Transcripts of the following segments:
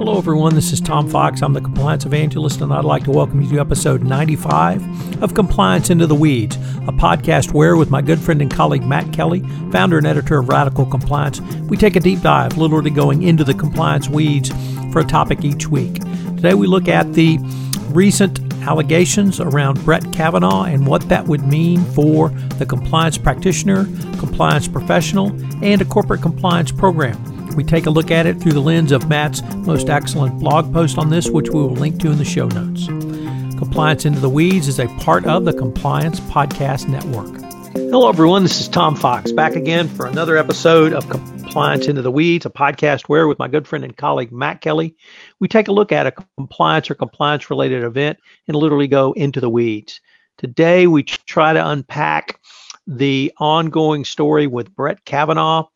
Hello, everyone. This is Tom Fox. I'm the Compliance Evangelist, and I'd like to welcome you to episode 95 of Compliance Into the Weeds, a podcast where, with my good friend and colleague Matt Kelly, founder and editor of Radical Compliance, we take a deep dive, literally going into the compliance weeds for a topic each week. Today, we look at the recent allegations around Brett Kavanaugh and what that would mean for the compliance practitioner, compliance professional, and a corporate compliance program. We take a look at it through the lens of Matt's most excellent blog post on this, which we will link to in the show notes. Compliance Into the Weeds is a part of the Compliance Podcast Network. Hello, everyone. This is Tom Fox back again for another episode of Compliance Into the Weeds, a podcast where, with my good friend and colleague Matt Kelly, we take a look at a compliance or compliance related event and literally go into the weeds. Today, we try to unpack the ongoing story with Brett Kavanaugh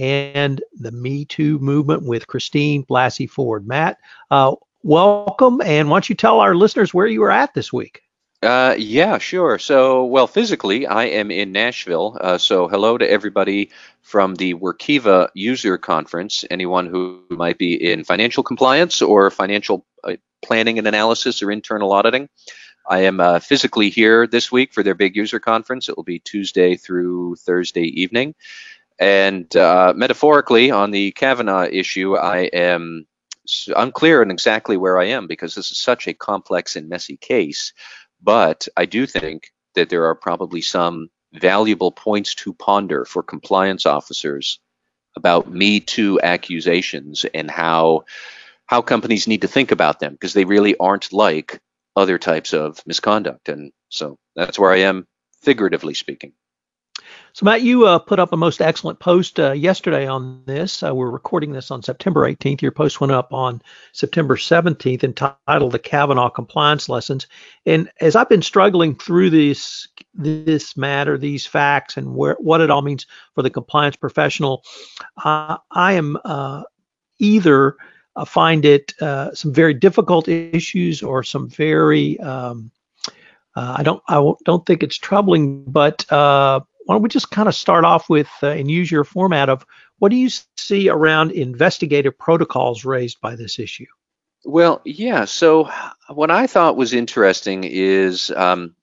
and the Me Too movement with Christine Blasey Ford. Matt, uh, welcome, and why don't you tell our listeners where you were at this week? Uh, yeah, sure. So, well, physically, I am in Nashville. Uh, so, hello to everybody from the Workiva User Conference. Anyone who might be in financial compliance or financial uh, planning and analysis or internal auditing. I am uh, physically here this week for their big user conference. It will be Tuesday through Thursday evening. And uh, metaphorically, on the Kavanaugh issue, I am unclear on exactly where I am because this is such a complex and messy case. But I do think that there are probably some valuable points to ponder for compliance officers about Me Too accusations and how how companies need to think about them because they really aren't like other types of misconduct. And so that's where I am, figuratively speaking. So, Matt, you uh, put up a most excellent post uh, yesterday on this. Uh, we're recording this on September 18th. Your post went up on September 17th, entitled "The Kavanaugh Compliance Lessons." And as I've been struggling through this this matter, these facts, and where what it all means for the compliance professional, uh, I am uh, either uh, find it some very difficult issues or some very um, I don't I don't think it's troubling, but why don't we just kind of start off with uh, and use your format of what do you see around investigative protocols raised by this issue? Well, yeah. So what I thought was interesting is, um,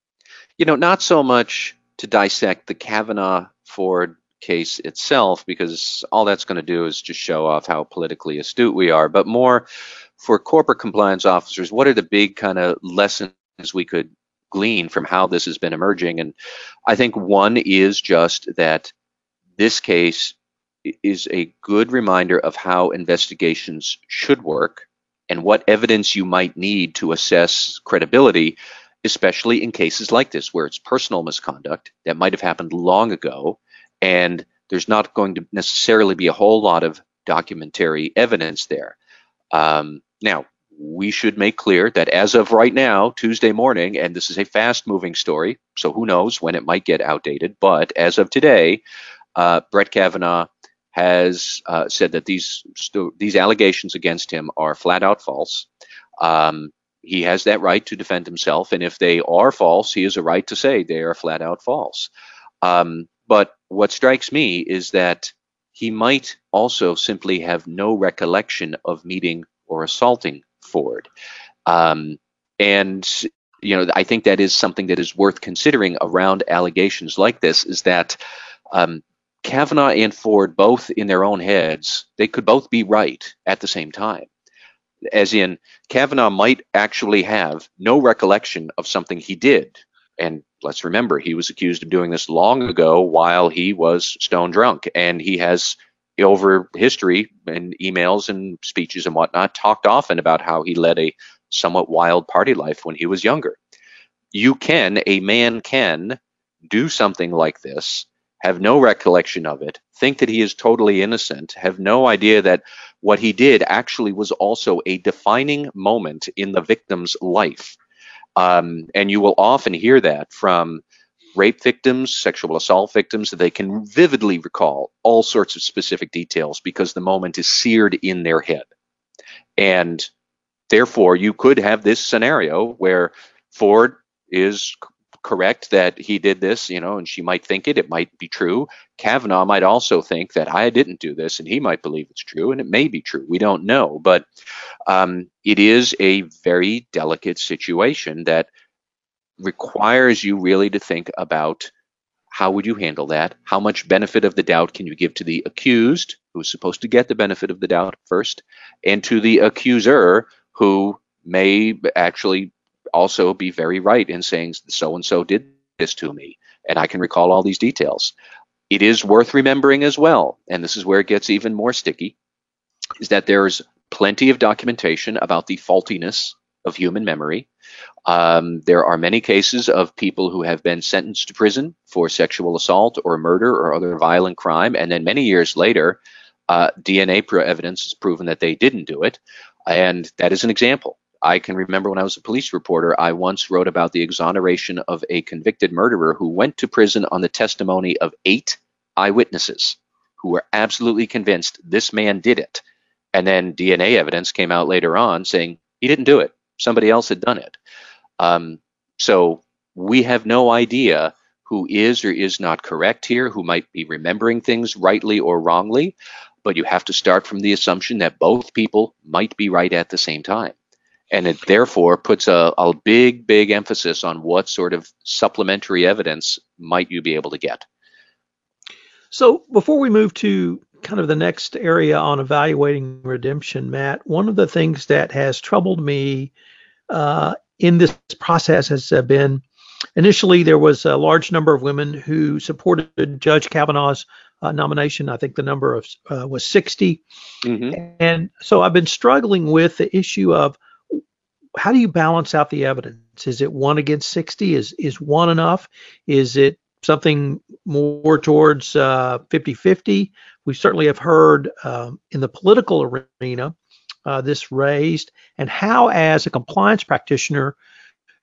you know, not so much to dissect the Kavanaugh Ford case itself, because all that's going to do is just show off how politically astute we are, but more for corporate compliance officers, what are the big kind of lessons we could glean from how this has been emerging. And I think one is just that this case is a good reminder of how investigations should work and what evidence you might need to assess credibility, especially in cases like this where it's personal misconduct that might have happened long ago and there's not going to necessarily be a whole lot of documentary evidence there. Um, now, we should make clear that as of right now, Tuesday morning, and this is a fast moving story, so who knows when it might get outdated, but as of today, uh, Brett Kavanaugh has uh, said that these these allegations against him are flat out false. Um, he has that right to defend himself, and if they are false, he has a right to say they are flat out false. Um, but what strikes me is that he might also simply have no recollection of meeting or assaulting Ford. Um, and you know, I think that is something that is worth considering around allegations like this. Is that um, Kavanaugh and Ford, both in their own heads, they could both be right at the same time. As in, Kavanaugh might actually have no recollection of something he did. And let's remember, he was accused of doing this long ago while he was stone drunk. And he has over history and emails and speeches and whatnot, talked often about how he led a somewhat wild party life when he was younger. You can, a man can, do something like this, have no recollection of it, think that he is totally innocent, have no idea that what he did actually was also a defining moment in the victim's life. Um, and you will often hear that from rape victims, sexual assault victims, they can vividly recall all sorts of specific details because the moment is seared in their head. And therefore, you could have this scenario where Ford is correct that he did this, you know, and she might think it, it might be true. Kavanaugh might also think that I didn't do this, and he might believe it's true, and it may be true. We don't know. But Um, it is a very delicate situation that requires you really to think about how would you handle that? How much benefit of the doubt can you give to the accused, who's supposed to get the benefit of the doubt first, and to the accuser, who may actually also be very right in saying so and so did this to me, and I can recall all these details. It is worth remembering as well, and this is where it gets even more sticky, is that there's plenty of documentation about the faultiness of human memory. Um, there are many cases of people who have been sentenced to prison for sexual assault or murder or other violent crime, and then many years later, uh, DNA evidence has proven that they didn't do it. And that is an example. I can remember when I was a police reporter, I once wrote about the exoneration of a convicted murderer who went to prison on the testimony of eight eyewitnesses who were absolutely convinced this man did it. And then DNA evidence came out later on saying he didn't do it. Somebody else had done it. Um, so we have no idea who is or is not correct here, who might be remembering things rightly or wrongly, but you have to start from the assumption that both people might be right at the same time. And it therefore puts a, a big, big emphasis on what sort of supplementary evidence might you be able to get. So before we move to kind of the next area on evaluating redemption, Matt, one of the things that has troubled me uh, in this process has uh, been initially there was a large number of women who supported Judge Kavanaugh's uh, nomination. I think the number of uh, was 60, mm-hmm. and so I've been struggling with the issue of how do you balance out the evidence? Is it one against 60? Is is one enough? Is it something more towards uh, 50-50? We certainly have heard um, in the political arena uh, this raised, and how, as a compliance practitioner,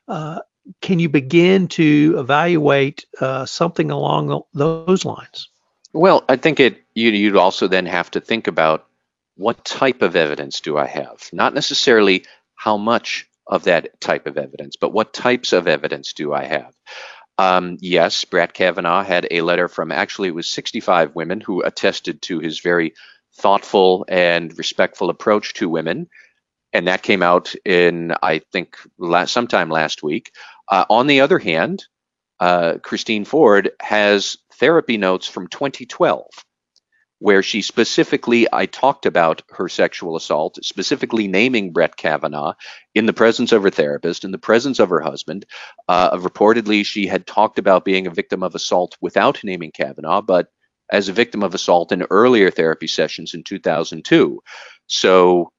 uh, can you begin to evaluate uh, something along those lines? Well, I think it you, you'd also then have to think about what type of evidence do I have? Not necessarily how much of that type of evidence, but what types of evidence do I have? Um, yes, Brett Kavanaugh had a letter from actually it was 65 women who attested to his very thoughtful and respectful approach to women. And that came out in, I think, last, sometime last week. Uh, on the other hand, uh, Christine Ford has therapy notes from 2012 where she specifically, I talked about her sexual assault, specifically naming Brett Kavanaugh in the presence of her therapist, in the presence of her husband. Uh, reportedly, she had talked about being a victim of assault without naming Kavanaugh, but as a victim of assault in earlier therapy sessions in 2002. So,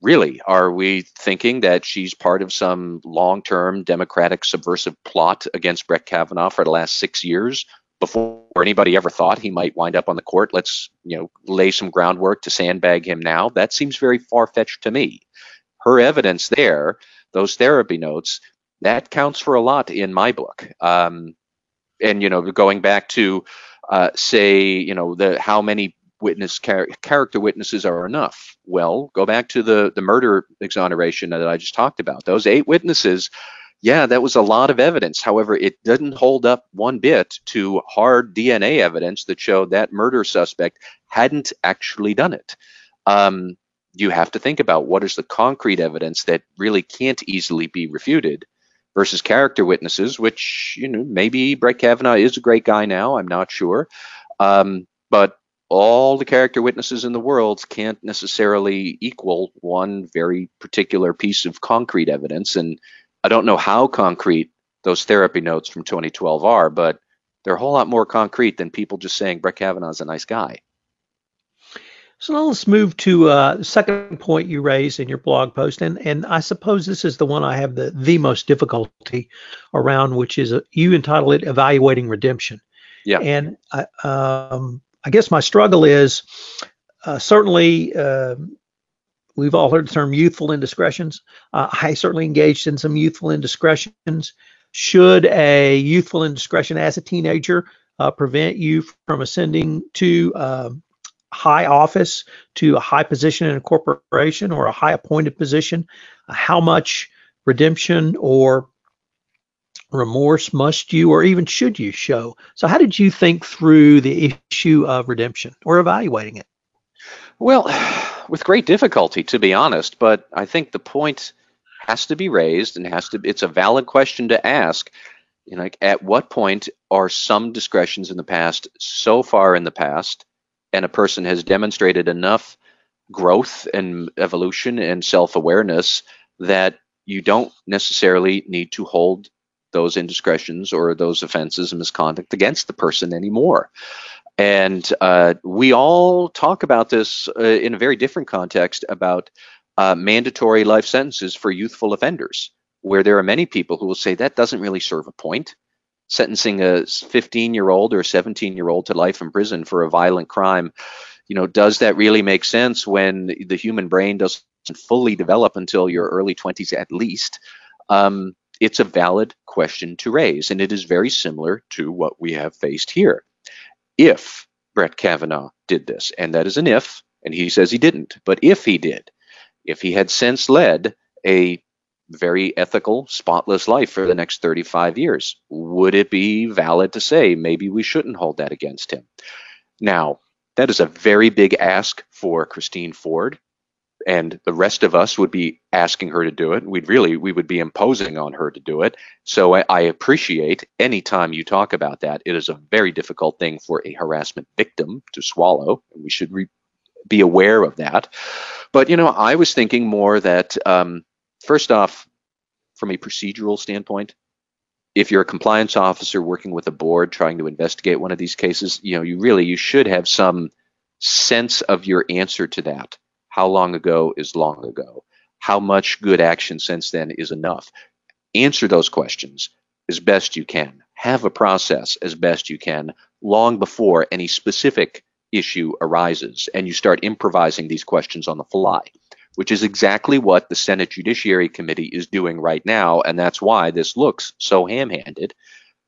really, are we thinking that she's part of some long term Democratic subversive plot against Brett Kavanaugh for the last six years? Before anybody ever thought he might wind up on the court, let's you know lay some groundwork to sandbag him now. That seems very far fetched to me. Her evidence there, those therapy notes, that counts for a lot in my book. Um, and you know, going back to uh, say, you know, the how many witness char- character witnesses are enough? Well, go back to the the murder exoneration that I just talked about. Those eight witnesses, yeah, that was a lot of evidence. However, it didn't hold up one bit to hard DNA evidence that showed that murder suspect hadn't actually done it. Um, you have to think about what is the concrete evidence that really can't easily be refuted versus character witnesses, which you know maybe Brett Kavanaugh is a great guy now. I'm not sure, um, but all the character witnesses in the world can't necessarily equal one very particular piece of concrete evidence. And I don't know how concrete those therapy notes from 2012 are, but they're a whole lot more concrete than people just saying Brett Kavanaugh's a nice guy. So now let's move to uh, the second point you raised in your blog post, and and I suppose this is the one I have the the most difficulty around, which is a, uh, you entitle it "Evaluating Redemption." Yeah. And I, um, I guess my struggle is uh, certainly uh, we've all heard the term youthful indiscretions. Uh, I certainly engaged in some youthful indiscretions. Should a youthful indiscretion as a teenager uh, prevent you from ascending to um, high office to a high position in a corporation or a high appointed position, uh, how much redemption or remorse must you or even should you show? So, how did you think through the issue of redemption or evaluating it? Well, with great difficulty, to be honest. But I think the point has to be raised and has to. It's a valid question to ask. You know, at what point are some discretions in the past so far in the past, and a person has demonstrated enough growth and evolution and self-awareness that you don't necessarily need to hold those indiscretions or those offenses and misconduct against the person anymore. And uh, we all talk about this uh, in a very different context about uh, mandatory life sentences for youthful offenders, where there are many people who will say that doesn't really serve a point. Sentencing a 15 year old or 17 year old to life in prison for a violent crime, you know, does that really make sense when the human brain doesn't fully develop until your early 20s at least? Um, it's a valid question to raise, and it is very similar to what we have faced here. If Brett Kavanaugh did this, and that is an if, and he says he didn't, but if he did, if he had since led a very ethical, spotless life for the next 35 years, would it be valid to say maybe we shouldn't hold that against him? Now, that is a very big ask for Christine Ford and the rest of us would be asking her to do it. We'd really we would be imposing on her to do it. So I, I appreciate any time you talk about that. It is a very difficult thing for a harassment victim to swallow. And we should re- be aware of that. But you know, I was thinking more that um, first off, from a procedural standpoint, if you're a compliance officer working with a board trying to investigate one of these cases, you know, you really you should have some sense of your answer to that how long ago is long ago? How much good action since then is enough? Answer those questions as best you can. Have a process as best you can long before any specific issue arises and you start improvising these questions on the fly, which is exactly what the Senate Judiciary Committee is doing right now. And that's why this looks so ham handed.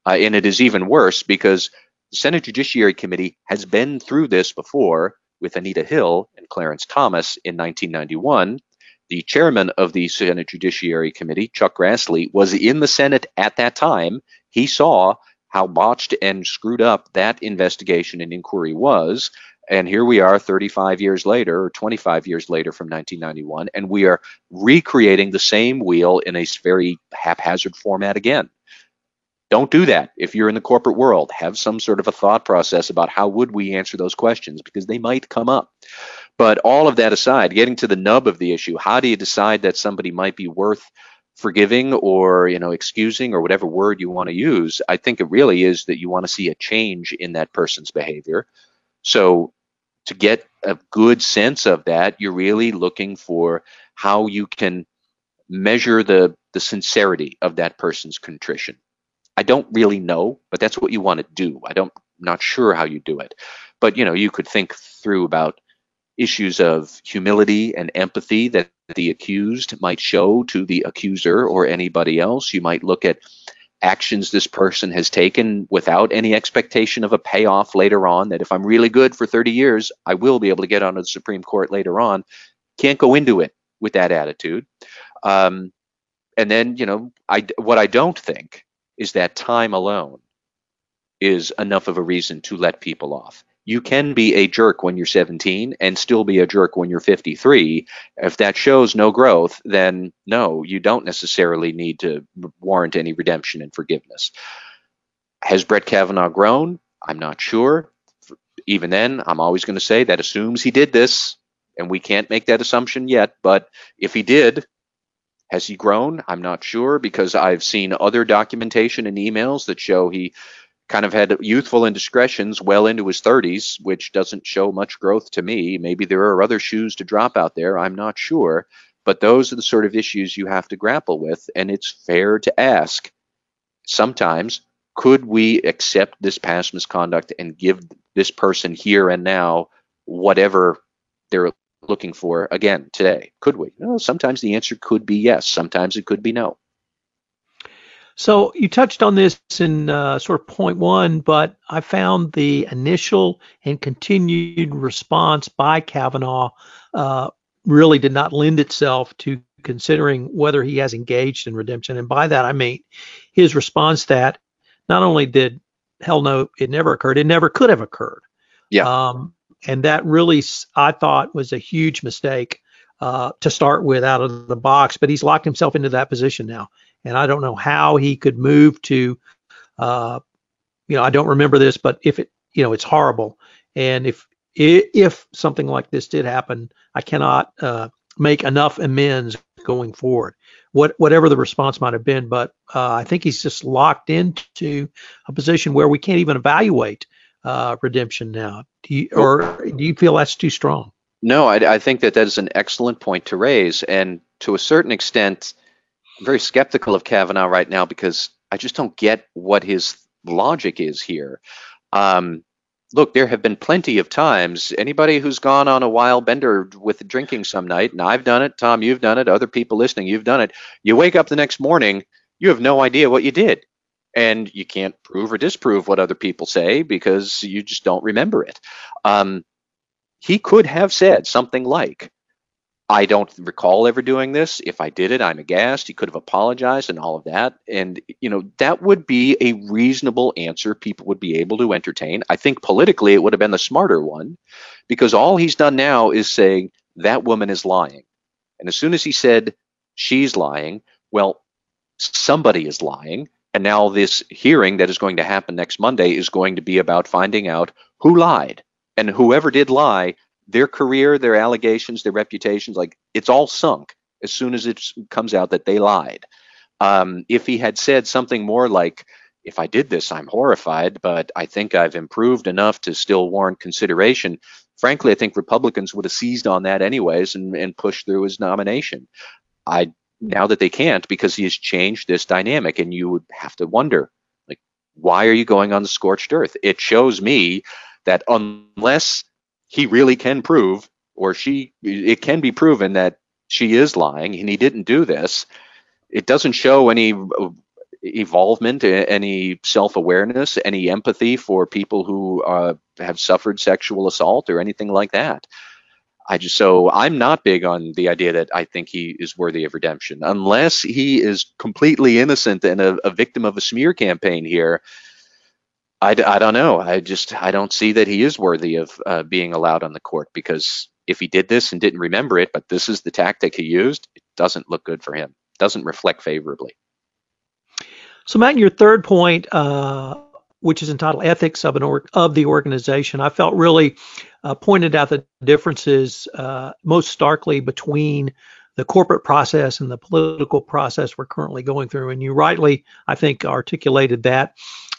Uh, and it is even worse because the Senate Judiciary Committee has been through this before with Anita Hill and Clarence Thomas in 1991. The chairman of the Senate Judiciary Committee, Chuck Grassley, was in the Senate at that time. He saw how botched and screwed up that investigation and inquiry was. And here we are 35 years later, or 25 years later from 1991, and we are recreating the same wheel in a very haphazard format again. Don't do that. If you're in the corporate world, have some sort of a thought process about how would we answer those questions because they might come up. But all of that aside, getting to the nub of the issue, how do you decide that somebody might be worth forgiving or you know excusing or whatever word you want to use? I think it really is that you want to see a change in that person's behavior. So to get a good sense of that, you're really looking for how you can measure the the sincerity of that person's contrition. I don't really know, but that's what you want to do. I don't not sure how you do it. But you know, you could think through about issues of humility and empathy that the accused might show to the accuser or anybody else. You might look at actions this person has taken without any expectation of a payoff later on that if I'm really good for 30 years, I will be able to get onto the Supreme Court later on. Can't go into it with that attitude. Um, and then, you know, I what I don't think is that time alone is enough of a reason to let people off. You can be a jerk when you're 17 and still be a jerk when you're 53. If that shows no growth, then no, you don't necessarily need to warrant any redemption and forgiveness. Has Brett Kavanaugh grown? I'm not sure. Even then, I'm always going to say that assumes he did this, and we can't make that assumption yet. But if he did, has he grown? I'm not sure because I've seen other documentation and emails that show he kind of had youthful indiscretions well into his 30s, which doesn't show much growth to me. Maybe there are other shoes to drop out there. I'm not sure. But those are the sort of issues you have to grapple with. And it's fair to ask sometimes, could we accept this past misconduct and give this person here and now whatever they're looking for again today? Could we? Well, sometimes the answer could be yes. Sometimes it could be no. So you touched on this in uh, sort of point one, but I found the initial and continued response by Kavanaugh uh, really did not lend itself to considering whether he has engaged in redemption. And by that, I mean his response that not only did hell no, it never occurred, it never could have occurred. Yeah. Um, and that really I thought was a huge mistake uh, to start with out of the box. But he's locked himself into that position now, and I don't know how he could move to. Uh, you know, I don't remember this, but if it, you know, it's horrible. And if if something like this did happen, I cannot uh, make enough amends going forward. What whatever the response might have been, but uh, I think he's just locked into a position where we can't even evaluate uh, redemption now. Do you, or do you feel that's too strong? No, I, I think that that is an excellent point to raise, and to a certain extent, I'm very skeptical of Kavanaugh right now because I just don't get what his logic is here. Um, look, there have been plenty of times. Anybody who's gone on a wild bender with drinking some night, and I've done it, Tom, you've done it, other people listening, you've done it. You wake up the next morning, you have no idea what you did. And you can't prove or disprove what other people say because you just don't remember it. Um, he could have said something like, I don't recall ever doing this. If I did it, I'm aghast. He could have apologized and all of that. And, you know, that would be a reasonable answer people would be able to entertain. I think politically it would have been the smarter one because all he's done now is saying that woman is lying. And as soon as he said she's lying, well, somebody is lying. And now this hearing that is going to happen next Monday is going to be about finding out who lied. And whoever did lie, their career, their allegations, their reputations, like it's all sunk as soon as it comes out that they lied. Um, if he had said something more like, if I did this, I'm horrified, but I think I've improved enough to still warrant consideration. Frankly, I think Republicans would have seized on that anyways and, and pushed through his nomination. I now that they can't because he has changed this dynamic, and you would have to wonder, like, why are you going on the scorched earth? It shows me that unless he really can prove, or she, it can be proven that she is lying and he didn't do this. It doesn't show any evolvement, any self awareness, any empathy for people who uh, have suffered sexual assault or anything like that. I just so I'm not big on the idea that I think he is worthy of redemption unless he is completely innocent and a, a victim of a smear campaign here. I, I don't know. I just I don't see that he is worthy of uh, being allowed on the court because if he did this and didn't remember it, but this is the tactic he used, it doesn't look good for him. Doesn't reflect favorably. So, Matt, your third point, uh, which is entitled "Ethics of an or- of the Organization," I felt really uh, pointed out the differences uh, most starkly between the corporate process and the political process we're currently going through. And you rightly, I think, articulated that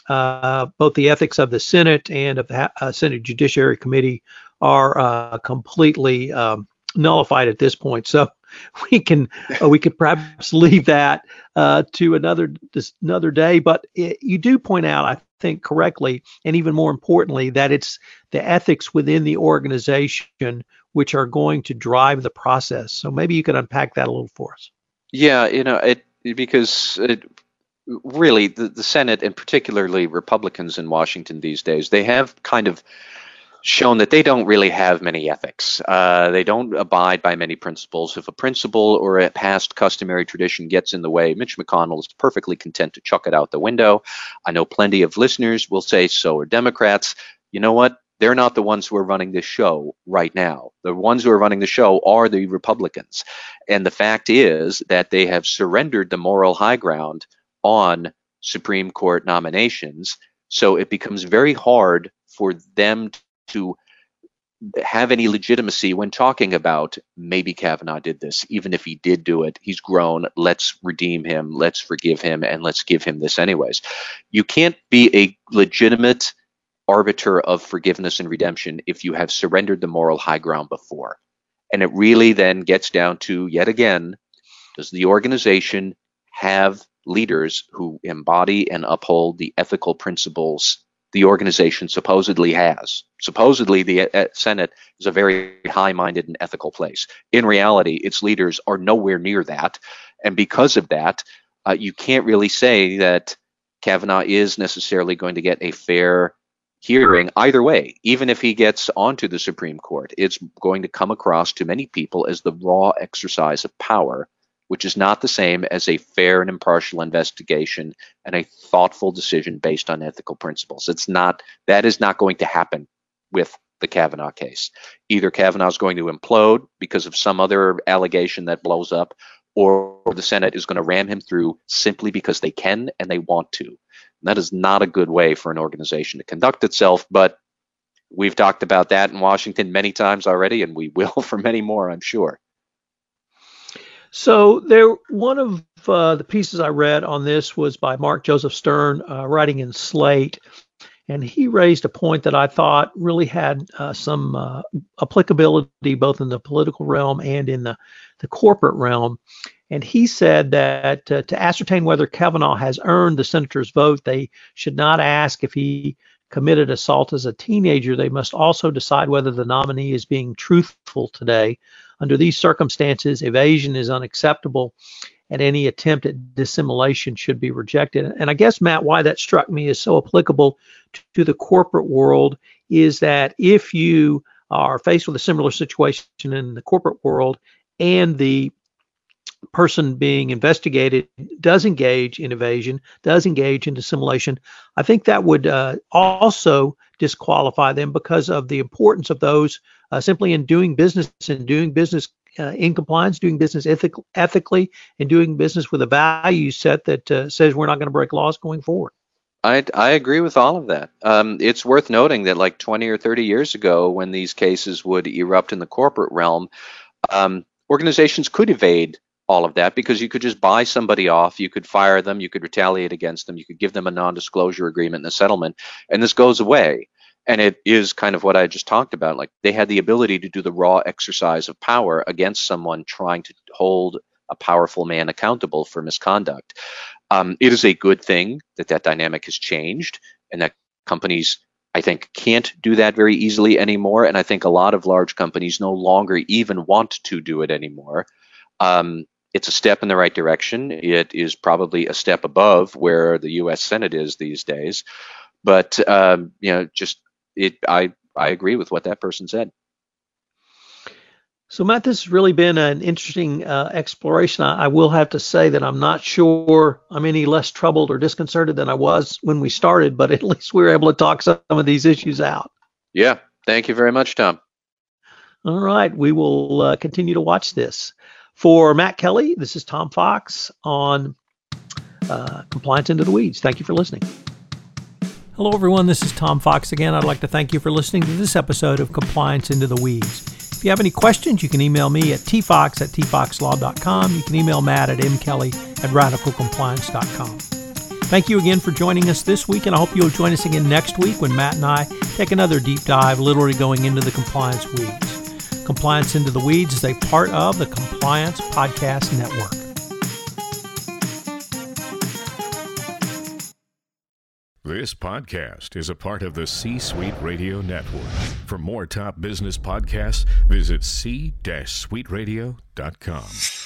uh, both the ethics of the Senate and of the uh, Senate Judiciary Committee are uh, completely um, nullified at this point. So we can uh, we could perhaps leave that uh, to another another day. But it, you do point out, I think correctly, and even more importantly, that it's the ethics within the organization which are going to drive the process. So maybe you could unpack that a little for us. Yeah, you know, it because it, really the, the Senate and particularly Republicans in Washington these days, they have kind of shown that they don't really have many ethics. Uh, they don't abide by many principles. If a principle or a past customary tradition gets in the way, Mitch McConnell is perfectly content to chuck it out the window. I know plenty of listeners will say so are Democrats. You know what? They're not the ones who are running this show right now. The ones who are running the show are the Republicans. And the fact is that they have surrendered the moral high ground on Supreme Court nominations. So it becomes very hard for them to have any legitimacy when talking about maybe Kavanaugh did this. Even if he did do it, he's grown. Let's redeem him. Let's forgive him. And let's give him this anyways. You can't be a legitimate arbiter of forgiveness and redemption if you have surrendered the moral high ground before. And it really then gets down to yet again does the organization have leaders who embody and uphold the ethical principles the organization supposedly has. Supposedly, the uh, Senate is a very high minded and ethical place. In reality, its leaders are nowhere near that. And because of that, uh, you can't really say that Kavanaugh is necessarily going to get a fair hearing either way. Even if he gets onto the Supreme Court, it's going to come across to many people as the raw exercise of power which is not the same as a fair and impartial investigation and a thoughtful decision based on ethical principles. It's not that is not going to happen with the Kavanaugh case. Either Kavanaugh is going to implode because of some other allegation that blows up, or the Senate is going to ram him through simply because they can and they want to. And that is not a good way for an organization to conduct itself, but we've talked about that in Washington many times already, and we will for many more, I'm sure. So there, one of uh, the pieces I read on this was by Mark Joseph Stern, uh, writing in Slate, and he raised a point that I thought really had uh, some uh, applicability both in the political realm and in the, the corporate realm. And he said that uh, to ascertain whether Kavanaugh has earned the senator's vote, they should not ask if he committed assault as a teenager. They must also decide whether the nominee is being truthful today under these circumstances, evasion is unacceptable and any attempt at dissimulation should be rejected. And I guess, Matt, why that struck me is so applicable to the corporate world is that if you are faced with a similar situation in the corporate world and the person being investigated does engage in evasion, does engage in dissimulation, I think that would uh, also disqualify them because of the importance of those uh, simply in doing business and doing business uh, in compliance, doing business ethic- ethically, and doing business with a value set that uh, says we're not going to break laws going forward. I, I agree with all of that. Um, it's worth noting that like 20 or 30 years ago, when these cases would erupt in the corporate realm, um, organizations could evade all of that because you could just buy somebody off, you could fire them, you could retaliate against them, you could give them a non-disclosure agreement and a settlement, and this goes away. And it is kind of what I just talked about. Like they had the ability to do the raw exercise of power against someone trying to hold a powerful man accountable for misconduct. Um, it is a good thing that that dynamic has changed and that companies I think can't do that very easily anymore. And I think a lot of large companies no longer even want to do it anymore. Um, it's a step in the right direction. It is probably a step above where the U.S. Senate is these days, but um, you know, just it. I I agree with what that person said. So, Matt, this has really been an interesting uh, exploration. I, I, will have to say that I'm not sure I'm any less troubled or disconcerted than I was when we started, but at least we were able to talk some of these issues out. Yeah. Thank you very much, Tom. All right. We will uh, continue to watch this. For Matt Kelly, this is Tom Fox on uh, Compliance Into the Weeds. Thank you for listening. Hello, everyone. This is Tom Fox again. I'd like to thank you for listening to this episode of Compliance Into the Weeds. If you have any questions, you can email me at tfox at tfoxlaw.com. You can email Matt at mkelly at radicalcompliance.com. Thank you again for joining us this week, and I hope you'll join us again next week when Matt and I take another deep dive, literally going into the compliance weeds. Compliance Into the Weeds is a part of the Compliance Podcast Network. This podcast is a part of the C Suite Radio Network. For more top business podcasts, visit c-suiteradio.com.